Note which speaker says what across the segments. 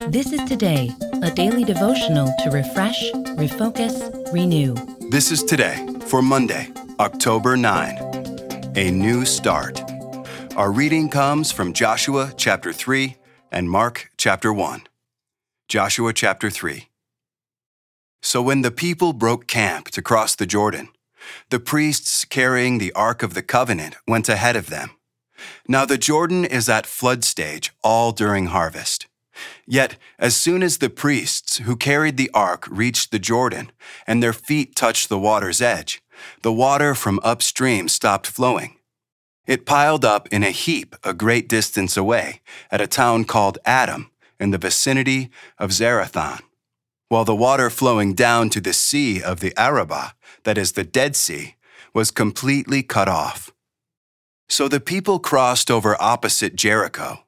Speaker 1: This is Today, a daily devotional to refresh, refocus, renew.
Speaker 2: This is today for Monday, October 9. A new start. Our reading comes from Joshua chapter 3 and Mark chapter 1. Joshua chapter 3. So when the people broke camp to cross the Jordan, the priests carrying the Ark of the Covenant went ahead of them. Now the Jordan is at flood stage all during harvest. Yet, as soon as the priests who carried the ark reached the Jordan, and their feet touched the water's edge, the water from upstream stopped flowing. It piled up in a heap a great distance away at a town called Adam in the vicinity of Zarethan, while the water flowing down to the sea of the Arabah, that is the Dead Sea, was completely cut off. So the people crossed over opposite Jericho.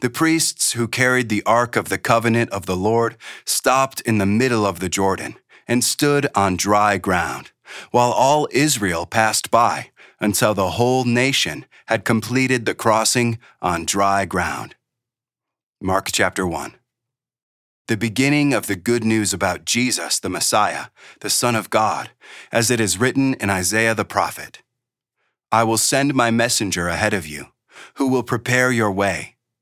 Speaker 2: The priests who carried the Ark of the Covenant of the Lord stopped in the middle of the Jordan and stood on dry ground, while all Israel passed by until the whole nation had completed the crossing on dry ground. Mark chapter 1. The beginning of the good news about Jesus, the Messiah, the Son of God, as it is written in Isaiah the prophet. I will send my messenger ahead of you, who will prepare your way.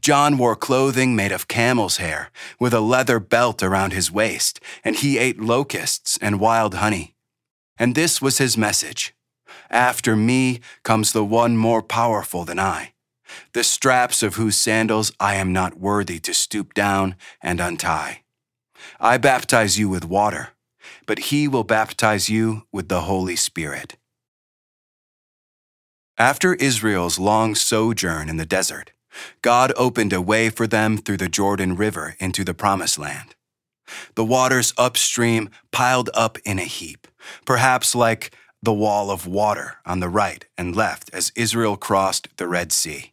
Speaker 2: John wore clothing made of camel's hair, with a leather belt around his waist, and he ate locusts and wild honey. And this was his message After me comes the one more powerful than I, the straps of whose sandals I am not worthy to stoop down and untie. I baptize you with water, but he will baptize you with the Holy Spirit. After Israel's long sojourn in the desert, God opened a way for them through the Jordan River into the Promised Land. The waters upstream piled up in a heap, perhaps like the wall of water on the right and left as Israel crossed the Red Sea.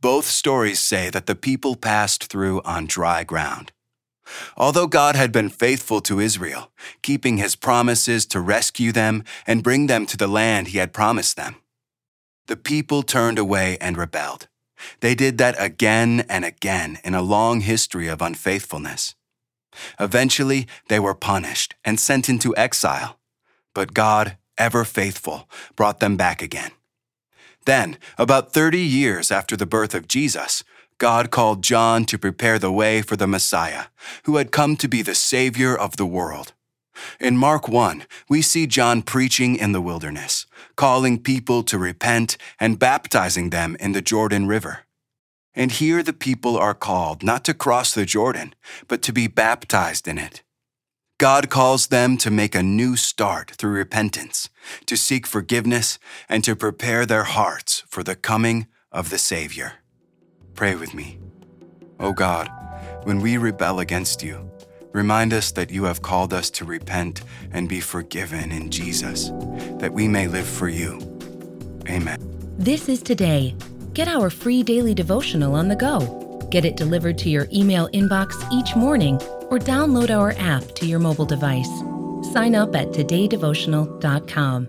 Speaker 2: Both stories say that the people passed through on dry ground. Although God had been faithful to Israel, keeping his promises to rescue them and bring them to the land he had promised them, the people turned away and rebelled. They did that again and again in a long history of unfaithfulness. Eventually, they were punished and sent into exile, but God, ever faithful, brought them back again. Then, about 30 years after the birth of Jesus, God called John to prepare the way for the Messiah, who had come to be the Savior of the world. In Mark 1, we see John preaching in the wilderness, calling people to repent and baptizing them in the Jordan River. And here the people are called not to cross the Jordan, but to be baptized in it. God calls them to make a new start through repentance, to seek forgiveness, and to prepare their hearts for the coming of the Savior. Pray with me. O oh God, when we rebel against you, Remind us that you have called us to repent and be forgiven in Jesus, that we may live for you. Amen.
Speaker 1: This is today. Get our free daily devotional on the go. Get it delivered to your email inbox each morning or download our app to your mobile device. Sign up at todaydevotional.com.